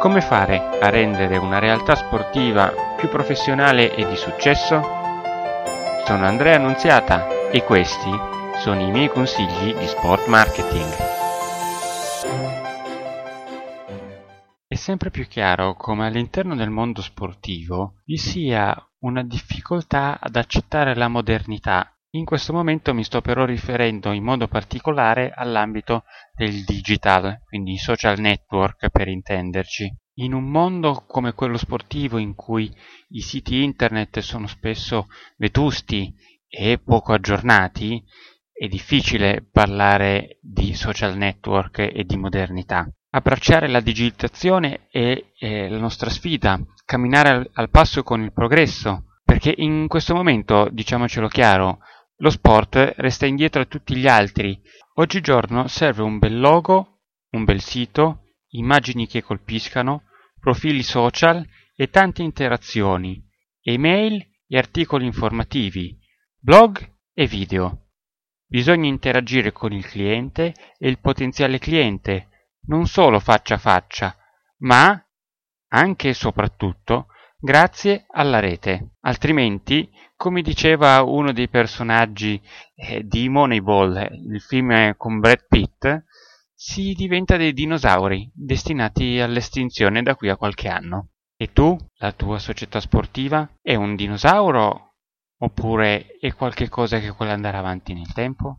Come fare a rendere una realtà sportiva più professionale e di successo? Sono Andrea Annunziata e questi sono i miei consigli di sport marketing. È sempre più chiaro come all'interno del mondo sportivo vi sia una difficoltà ad accettare la modernità in questo momento mi sto però riferendo in modo particolare all'ambito del digital, quindi social network per intenderci. In un mondo come quello sportivo in cui i siti internet sono spesso vetusti e poco aggiornati, è difficile parlare di social network e di modernità. Abbracciare la digitazione è, è la nostra sfida, camminare al, al passo con il progresso, perché in questo momento, diciamocelo chiaro, lo sport resta indietro a tutti gli altri. Oggigiorno serve un bel logo, un bel sito, immagini che colpiscano, profili social e tante interazioni, email e articoli informativi, blog e video. Bisogna interagire con il cliente e il potenziale cliente, non solo faccia a faccia, ma anche e soprattutto grazie alla rete. Altrimenti, come diceva uno dei personaggi eh, di Moneyball, il film con Brad Pitt, si diventa dei dinosauri destinati all'estinzione da qui a qualche anno. E tu, la tua società sportiva, è un dinosauro oppure è qualche cosa che vuole andare avanti nel tempo?